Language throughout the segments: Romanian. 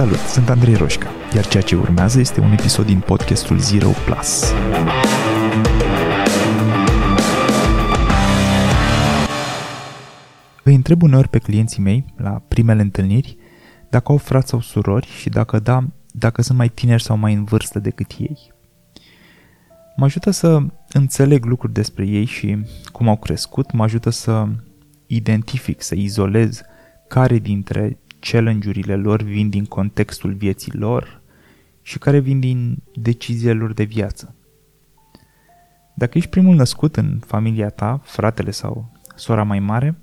Salut, sunt Andrei Roșca, iar ceea ce urmează este un episod din podcastul Zero Plus. Îi întreb uneori pe clienții mei, la primele întâlniri, dacă au frați sau surori și dacă da, dacă sunt mai tineri sau mai în vârstă decât ei. Mă ajută să înțeleg lucruri despre ei și cum au crescut, mă ajută să identific, să izolez care dintre challenge-urile lor vin din contextul vieții lor și care vin din deciziile lor de viață. Dacă ești primul născut în familia ta, fratele sau sora mai mare,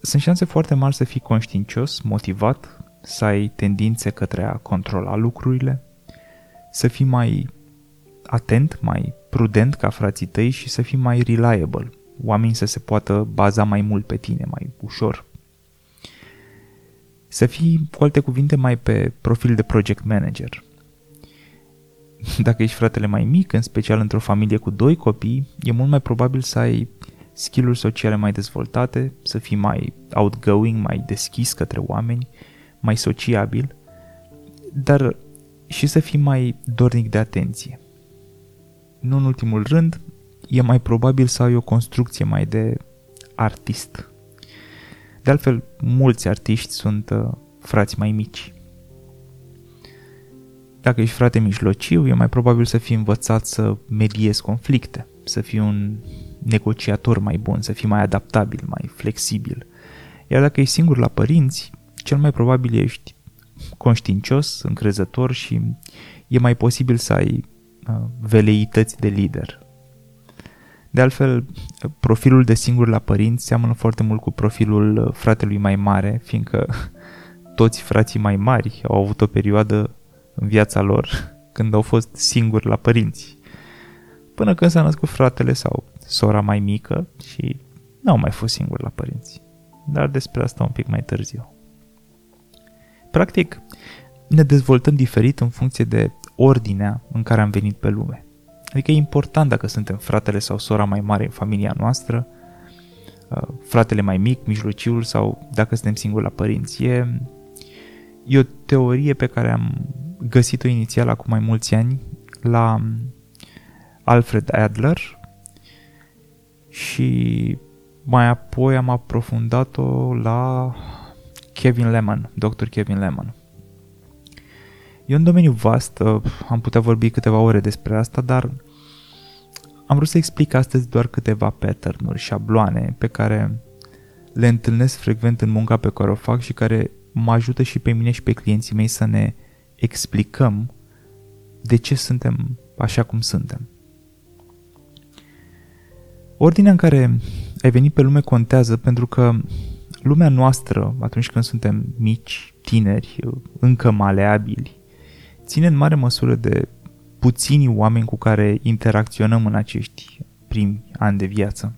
sunt șanse foarte mari să fii conștiincios, motivat, să ai tendințe către a controla lucrurile, să fii mai atent, mai prudent ca frații tăi și să fii mai reliable, oamenii să se poată baza mai mult pe tine, mai ușor. Să fii, cu alte cuvinte, mai pe profil de project manager. Dacă ești fratele mai mic, în special într-o familie cu doi copii, e mult mai probabil să ai skill-uri sociale mai dezvoltate, să fii mai outgoing, mai deschis către oameni, mai sociabil, dar și să fii mai dornic de atenție. Nu în ultimul rând, e mai probabil să ai o construcție mai de artist. De altfel, mulți artiști sunt uh, frați mai mici. Dacă ești frate mijlociu, e mai probabil să fii învățat să mediezi conflicte, să fii un negociator mai bun, să fii mai adaptabil, mai flexibil. Iar dacă ești singur la părinți, cel mai probabil ești conștiincios, încrezător și e mai posibil să ai uh, veleități de lider. De altfel, profilul de singur la părinți seamănă foarte mult cu profilul uh, fratelui mai mare, fiindcă toți frații mai mari au avut o perioadă în viața lor când au fost singuri la părinți. Până când s-a născut fratele sau sora mai mică și n-au mai fost singuri la părinți. Dar despre asta un pic mai târziu. Practic, ne dezvoltăm diferit în funcție de ordinea în care am venit pe lume. Adică e important dacă suntem fratele sau sora mai mare în familia noastră, uh, fratele mai mic, mijlociul sau dacă suntem singuri la părinți. E, e o teorie pe care am găsit-o inițial acum mai mulți ani la Alfred Adler și mai apoi am aprofundat-o la Kevin Lemon, Dr. Kevin Lemon. E un domeniu vast, uh, am putea vorbi câteva ore despre asta, dar am vrut să explic astăzi doar câteva pattern-uri, șabloane pe care le întâlnesc frecvent în munca pe care o fac și care mă ajută și pe mine și pe clienții mei să ne explicăm de ce suntem așa cum suntem. Ordinea în care ai venit pe lume contează pentru că lumea noastră, atunci când suntem mici, tineri, încă maleabili, ține în mare măsură de puțini oameni cu care interacționăm în acești primi ani de viață.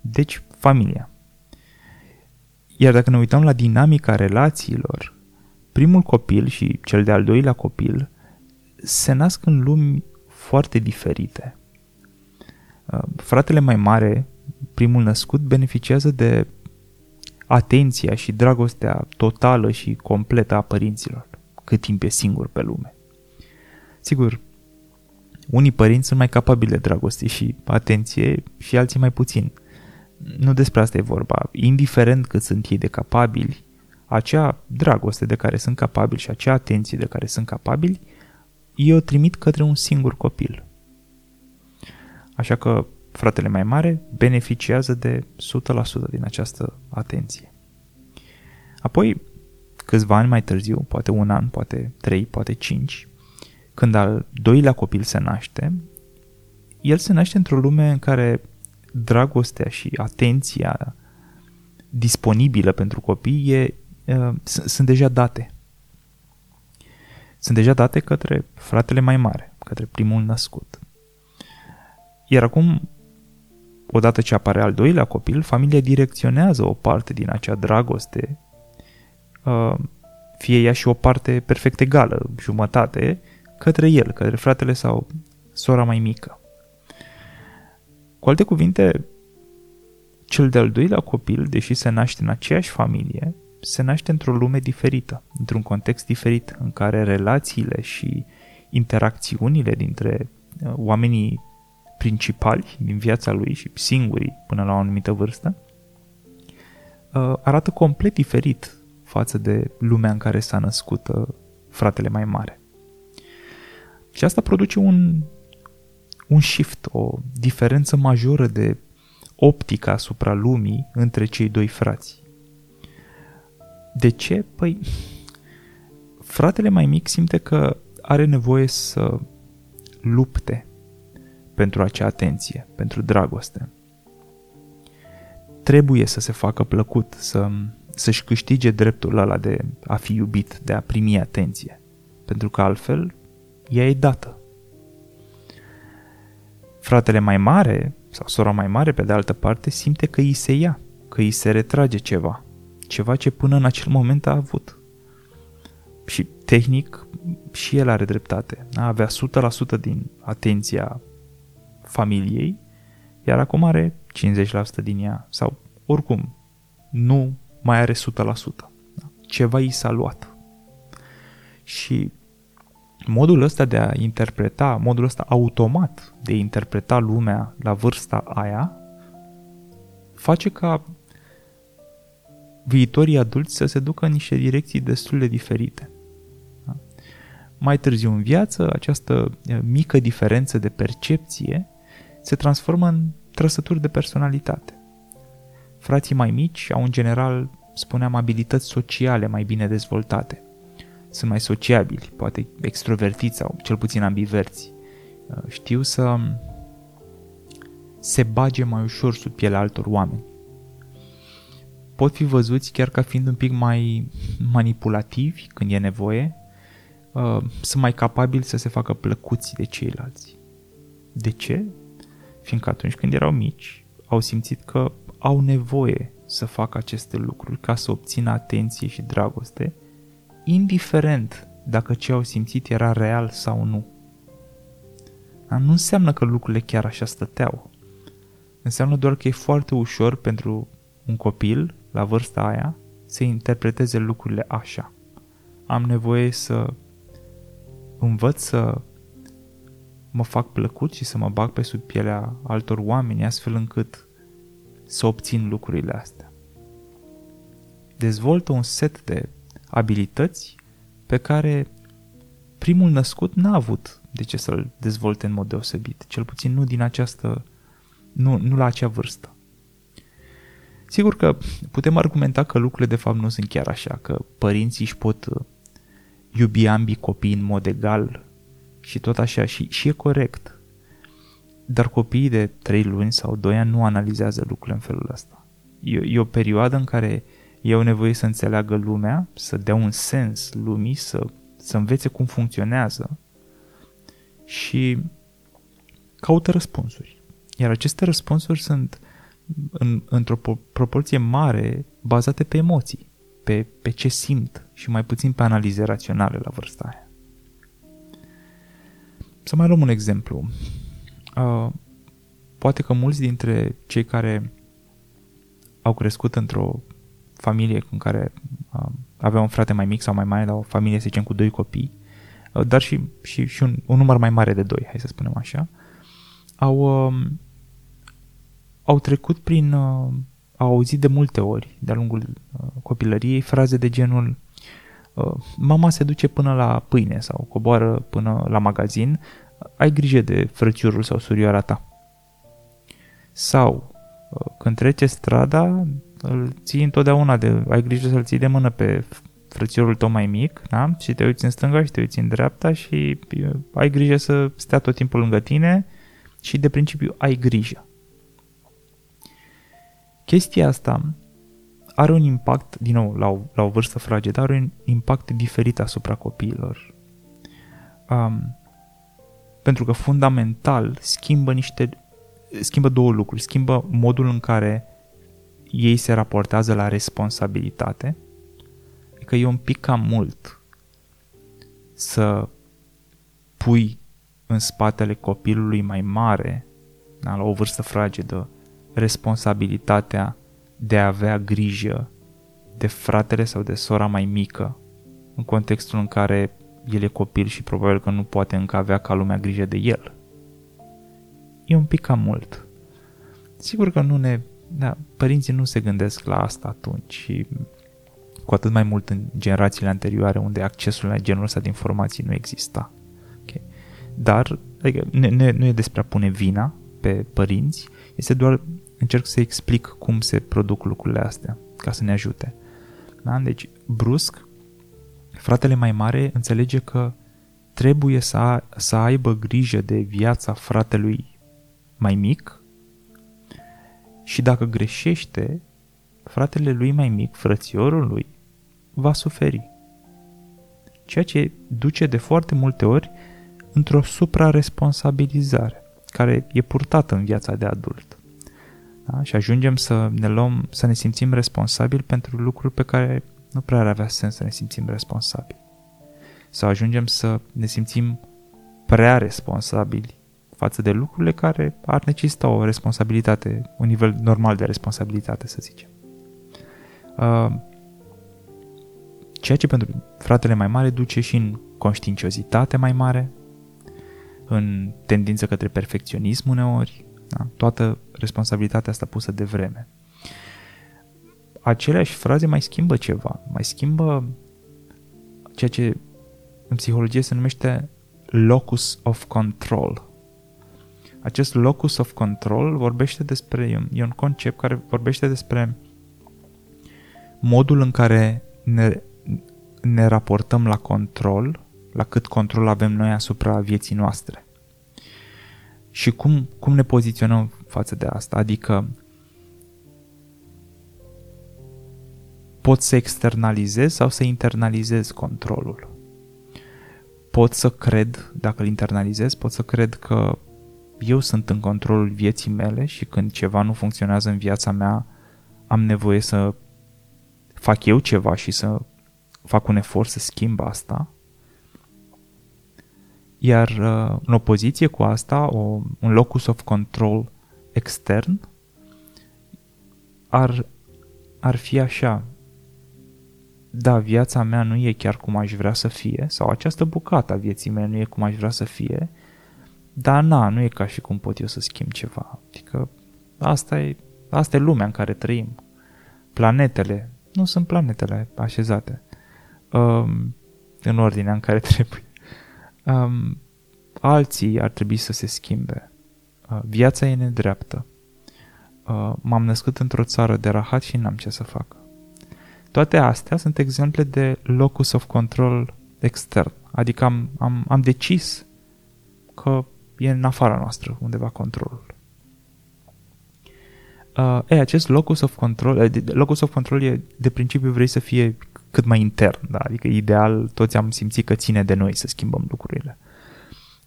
Deci, familia. Iar dacă ne uităm la dinamica relațiilor, primul copil și cel de-al doilea copil se nasc în lumi foarte diferite. Uh, fratele mai mare, primul născut, beneficiază de atenția și dragostea totală și completă a părinților, cât timp e singur pe lume. Sigur, unii părinți sunt mai capabili de dragoste și atenție și alții mai puțin. Nu despre asta e vorba. Indiferent cât sunt ei de capabili, acea dragoste de care sunt capabili și acea atenție de care sunt capabili, ei o trimit către un singur copil. Așa că fratele mai mare beneficiază de 100% din această atenție. Apoi, câțiva ani mai târziu, poate un an, poate trei, poate cinci, când al doilea copil se naște, el se naște într-o lume în care dragostea și atenția disponibilă pentru copii e, uh, sunt deja date. Sunt deja date către fratele mai mare, către primul născut. Iar acum, odată ce apare al doilea copil, familia direcționează o parte din acea dragoste, uh, fie ea și o parte perfect egală, jumătate, către el, către fratele sau sora mai mică. Cu alte cuvinte, cel de-al doilea copil, deși se naște în aceeași familie, se naște într-o lume diferită, într-un context diferit, în care relațiile și interacțiunile dintre uh, oamenii principali din viața lui și singurii până la o anumită vârstă, uh, arată complet diferit față de lumea în care s-a născut uh, fratele mai mare. Și asta produce un, un shift, o diferență majoră de optică asupra lumii între cei doi frați. De ce? Păi, fratele mai mic simte că are nevoie să lupte pentru acea atenție, pentru dragoste. Trebuie să se facă plăcut, să, să-și câștige dreptul ăla de a fi iubit, de a primi atenție. Pentru că altfel ea e dată. Fratele mai mare sau sora mai mare, pe de altă parte, simte că îi se ia, că îi se retrage ceva, ceva ce până în acel moment a avut. Și tehnic și el are dreptate. Avea 100% din atenția familiei, iar acum are 50% din ea sau oricum nu mai are 100%. Ceva i s-a luat. Și modul ăsta de a interpreta, modul ăsta automat de a interpreta lumea la vârsta aia, face ca viitorii adulți să se ducă în niște direcții destul de diferite. Da? Mai târziu în viață, această eh, mică diferență de percepție se transformă în trăsături de personalitate. Frații mai mici au în general, spuneam, abilități sociale mai bine dezvoltate – sunt mai sociabili, poate extrovertiți sau cel puțin ambiverți. Uh, știu să se bage mai ușor sub pielea altor oameni. Pot fi văzuți chiar ca fiind un pic mai manipulativi când e nevoie, uh, sunt mai capabili să se facă plăcuți de ceilalți. De ce? Fiindcă atunci când erau mici, au simțit că au nevoie să facă aceste lucruri ca să obțină atenție și dragoste indiferent dacă ce au simțit era real sau nu. Dar nu înseamnă că lucrurile chiar așa stăteau. Înseamnă doar că e foarte ușor pentru un copil, la vârsta aia, să interpreteze lucrurile așa. Am nevoie să învăț să mă fac plăcut și să mă bag pe sub pielea altor oameni astfel încât să obțin lucrurile astea. Dezvoltă un set de abilități pe care primul născut n-a avut de ce să-l dezvolte în mod deosebit, cel puțin nu din această, nu, nu la acea vârstă. Sigur că putem argumenta că lucrurile de fapt nu sunt chiar așa, că părinții își pot uh, iubi ambii copii în mod egal și tot așa și, și e corect. Dar copiii de 3 luni sau 2 ani nu analizează lucrurile în felul ăsta. E, e o perioadă în care ei au nevoie să înțeleagă lumea, să dea un sens lumii, să, să învețe cum funcționează și caută răspunsuri. Iar aceste răspunsuri sunt în, într-o proporție mare bazate pe emoții, pe, pe ce simt și mai puțin pe analize raționale la vârsta aia. Să mai luăm un exemplu. Uh, poate că mulți dintre cei care au crescut într-o familie în care uh, avea un frate mai mic sau mai mare, dar o familie, să zicem, cu doi copii, uh, dar și, și, și un, un număr mai mare de doi, hai să spunem așa, au, uh, au trecut prin, uh, au auzit de multe ori, de-a lungul uh, copilăriei, fraze de genul uh, mama se duce până la pâine sau coboară până la magazin, ai grijă de frățiorul sau surioara ta. Sau, uh, când trece strada, îl ții întotdeauna de, ai grijă să-l ții de mână pe frățiorul tău mai mic, da? Și te uiți în stânga și te uiți în dreapta și ai grijă să stea tot timpul lângă tine și de principiu ai grijă. Chestia asta are un impact, din nou, la o, la o vârstă fragedă, are un impact diferit asupra copiilor. Um, pentru că fundamental schimbă niște schimbă două lucruri. Schimbă modul în care ei se raportează la responsabilitate, adică e un pic cam mult să pui în spatele copilului mai mare, da, la o vârstă fragedă, responsabilitatea de a avea grijă de fratele sau de sora mai mică, în contextul în care el e copil și probabil că nu poate încă avea ca lumea grijă de el. E un pic cam mult. Sigur că nu ne... Da, părinții nu se gândesc la asta atunci și cu atât mai mult în generațiile anterioare unde accesul la genul ăsta de informații nu exista. Okay. Dar adică, nu, nu, nu e despre a pune vina pe părinți, este doar încerc să explic cum se produc lucrurile astea, ca să ne ajute. Da? Deci, brusc, fratele mai mare înțelege că trebuie să, a, să aibă grijă de viața fratelui mai mic și dacă greșește, fratele lui mai mic, frățiorul lui, va suferi. Ceea ce duce de foarte multe ori într-o supraresponsabilizare care e purtată în viața de adult. Da? Și ajungem să ne luăm, să ne simțim responsabili pentru lucruri pe care nu prea ar avea sens să ne simțim responsabili. Sau ajungem să ne simțim prea responsabili față de lucrurile care ar necesita o responsabilitate, un nivel normal de responsabilitate, să zicem. Uh, ceea ce pentru fratele mai mare duce și în conștiinciozitate mai mare, în tendință către perfecționism uneori, da? toată responsabilitatea asta pusă de vreme. Aceleași fraze mai schimbă ceva, mai schimbă ceea ce în psihologie se numește locus of control. Acest locus of control vorbește despre, e un concept care vorbește despre modul în care ne, ne raportăm la control, la cât control avem noi asupra vieții noastre. Și cum, cum ne poziționăm față de asta? Adică pot să externalizez sau să internalizez controlul. Pot să cred, dacă îl internalizez, pot să cred că eu sunt în controlul vieții mele și când ceva nu funcționează în viața mea, am nevoie să fac eu ceva și să fac un efort să schimb asta. Iar uh, în opoziție cu asta, o, un locus of control extern ar, ar fi așa. Da, viața mea nu e chiar cum aș vrea să fie, sau această bucată a vieții mele nu e cum aș vrea să fie, dar na, nu e ca și cum pot eu să schimb ceva. Adică asta e, asta e lumea în care trăim. Planetele nu sunt planetele așezate um, în ordinea în care trebuie. Um, alții ar trebui să se schimbe. Uh, viața e nedreaptă. Uh, m-am născut într-o țară de rahat și n-am ce să fac. Toate astea sunt exemple de locus of control extern. Adică am, am, am decis că e în afara noastră undeva controlul. Uh, e, acest locus of control, locus of control e de principiu vrei să fie cât mai intern, da? adică ideal toți am simțit că ține de noi să schimbăm lucrurile.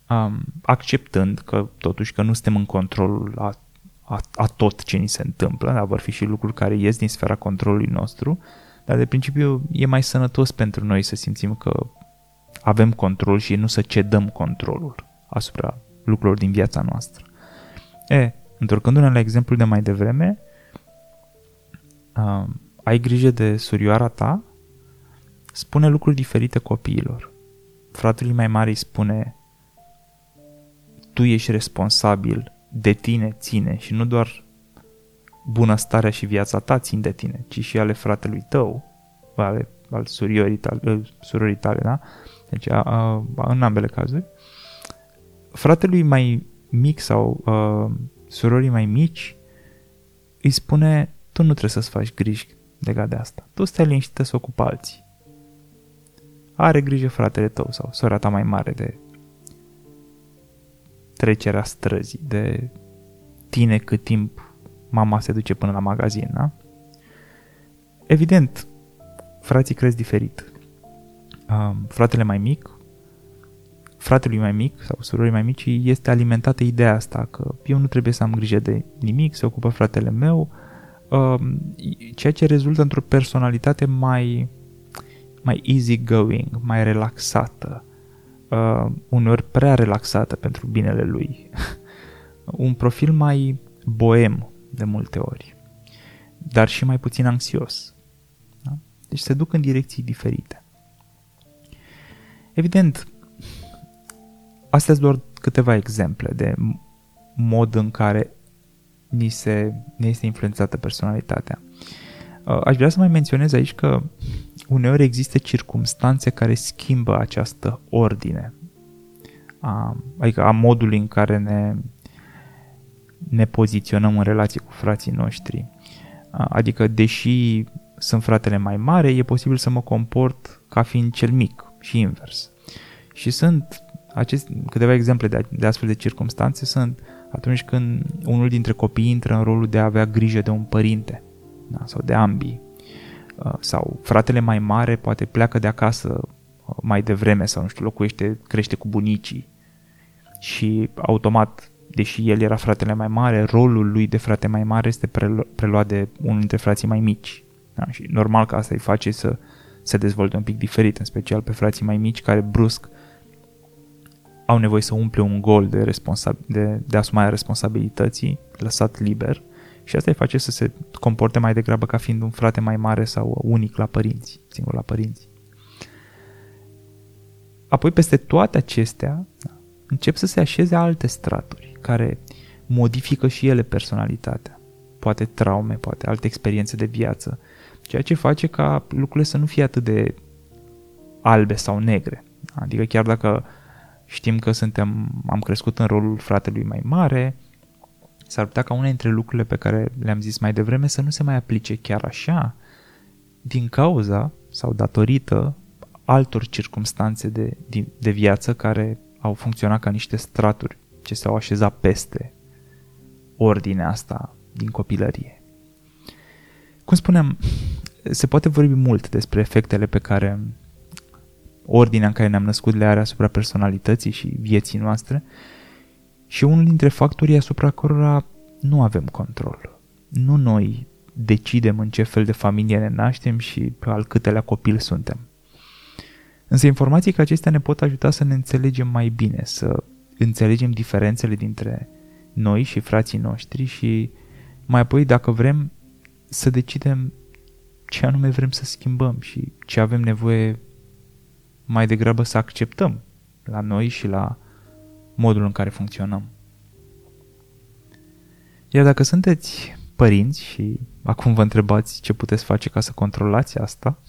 Um, acceptând că totuși că nu suntem în controlul a, a, a tot ce ni se întâmplă, dar vor fi și lucruri care ies din sfera controlului nostru, dar de principiu e mai sănătos pentru noi să simțim că avem control și nu să cedăm controlul asupra lucrurilor din viața noastră. E, întorcându-ne la exemplul de mai devreme, uh, ai grijă de surioara ta spune lucruri diferite copiilor. Fratele mai mare îi spune tu ești responsabil, de tine ține și nu doar bunăstarea și viața ta țin de tine, ci și ale fratelui tău, ale, al suriorii tale, surorii tale, da? Deci a, a, în ambele cazuri. Fratelui mai mic sau a, surorii mai mici îi spune tu nu trebuie să-ți faci griji legat de asta. Tu stai liniștită să ocupi alții are grijă fratele tău sau sora ta mai mare de trecerea străzii, de tine cât timp mama se duce până la magazin, da? Evident, frații cresc diferit. Um, fratele mai mic, fratelui mai mic sau surorii mai mici este alimentată ideea asta că eu nu trebuie să am grijă de nimic, se ocupă fratele meu, um, ceea ce rezultă într-o personalitate mai mai easy going, mai relaxată, uh, uneori prea relaxată pentru binele lui. Un profil mai boem de multe ori, dar și mai puțin anxios. Da? Deci se duc în direcții diferite. Evident, astea sunt doar câteva exemple de mod în care ni, se, ni este influențată personalitatea. Uh, aș vrea să mai menționez aici că uneori există circumstanțe care schimbă această ordine, a, adică a modului în care ne, ne poziționăm în relație cu frații noștri. Adică, deși sunt fratele mai mare, e posibil să mă comport ca fiind cel mic și invers. Și sunt acest, câteva exemple de, de astfel de circunstanțe sunt atunci când unul dintre copii intră în rolul de a avea grijă de un părinte da, sau de ambii. Sau fratele mai mare poate pleacă de acasă mai devreme sau nu știu, locuiește, crește cu bunicii și automat deși el era fratele mai mare, rolul lui de frate mai mare este preluat de unul dintre frații mai mici. Da? Și normal că asta îi face să se dezvolte un pic diferit, în special pe frații mai mici care brusc au nevoie să umple un gol de, responsa- de, de asumarea responsabilității lăsat liber și asta îi face să se comporte mai degrabă ca fiind un frate mai mare sau unic la părinți, singur la părinți. Apoi peste toate acestea încep să se așeze alte straturi care modifică și ele personalitatea. Poate traume, poate alte experiențe de viață, ceea ce face ca lucrurile să nu fie atât de albe sau negre. Adică chiar dacă știm că suntem, am crescut în rolul fratelui mai mare, s-ar putea ca una dintre lucrurile pe care le-am zis mai devreme să nu se mai aplice chiar așa, din cauza sau datorită altor circumstanțe de, de, de viață care au funcționat ca niște straturi ce s-au așezat peste ordinea asta din copilărie. Cum spuneam, se poate vorbi mult despre efectele pe care ordinea în care ne-am născut le are asupra personalității și vieții noastre și unul dintre factorii asupra cărora nu avem control. Nu noi decidem în ce fel de familie ne naștem și pe al câtelea copil suntem. Însă informații ca acestea ne pot ajuta să ne înțelegem mai bine, să înțelegem diferențele dintre noi și frații noștri și mai apoi, dacă vrem, să decidem ce anume vrem să schimbăm și ce avem nevoie mai degrabă să acceptăm la noi și la modul în care funcționăm. Iar dacă sunteți părinți și acum vă întrebați ce puteți face ca să controlați asta,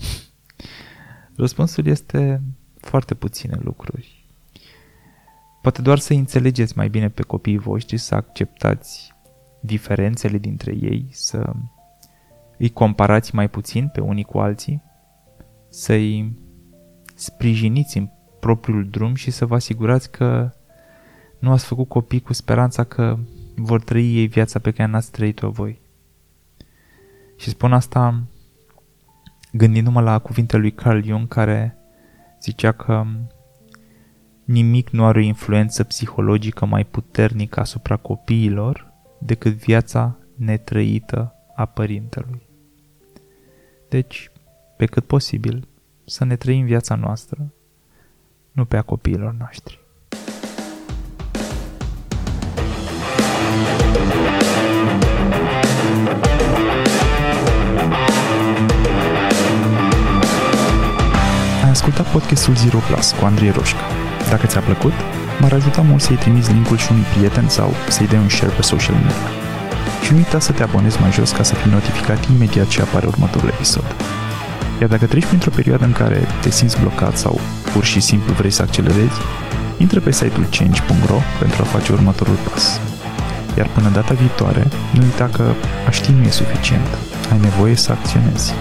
răspunsul este foarte puține lucruri. Poate doar să înțelegeți mai bine pe copiii voștri, să acceptați diferențele dintre ei, să îi comparați mai puțin pe unii cu alții, să-i sprijiniți în propriul drum și să vă asigurați că nu ați făcut copii cu speranța că vor trăi ei viața pe care n-ați trăit-o voi. Și spun asta gândindu-mă la cuvintele lui Carl Jung care zicea că Nimic nu are o influență psihologică mai puternică asupra copiilor decât viața netrăită a părintelui. Deci, pe cât posibil, să ne trăim viața noastră, nu pe a copiilor noștri. Ai ascultat podcastul Zero Plus cu Andrei Roșca. Dacă ți-a plăcut, m-ar ajuta mult să-i trimiți linkul și unui prieten sau să-i dai un share pe social media. Și nu uita să te abonezi mai jos ca să fii notificat imediat ce apare următorul episod. Iar dacă treci printr-o perioadă în care te simți blocat sau pur și simplu vrei să accelerezi, intră pe site-ul change.ro pentru a face următorul pas. Iar până data viitoare, nu uita că a ști nu e suficient. Ai nevoie să acționezi.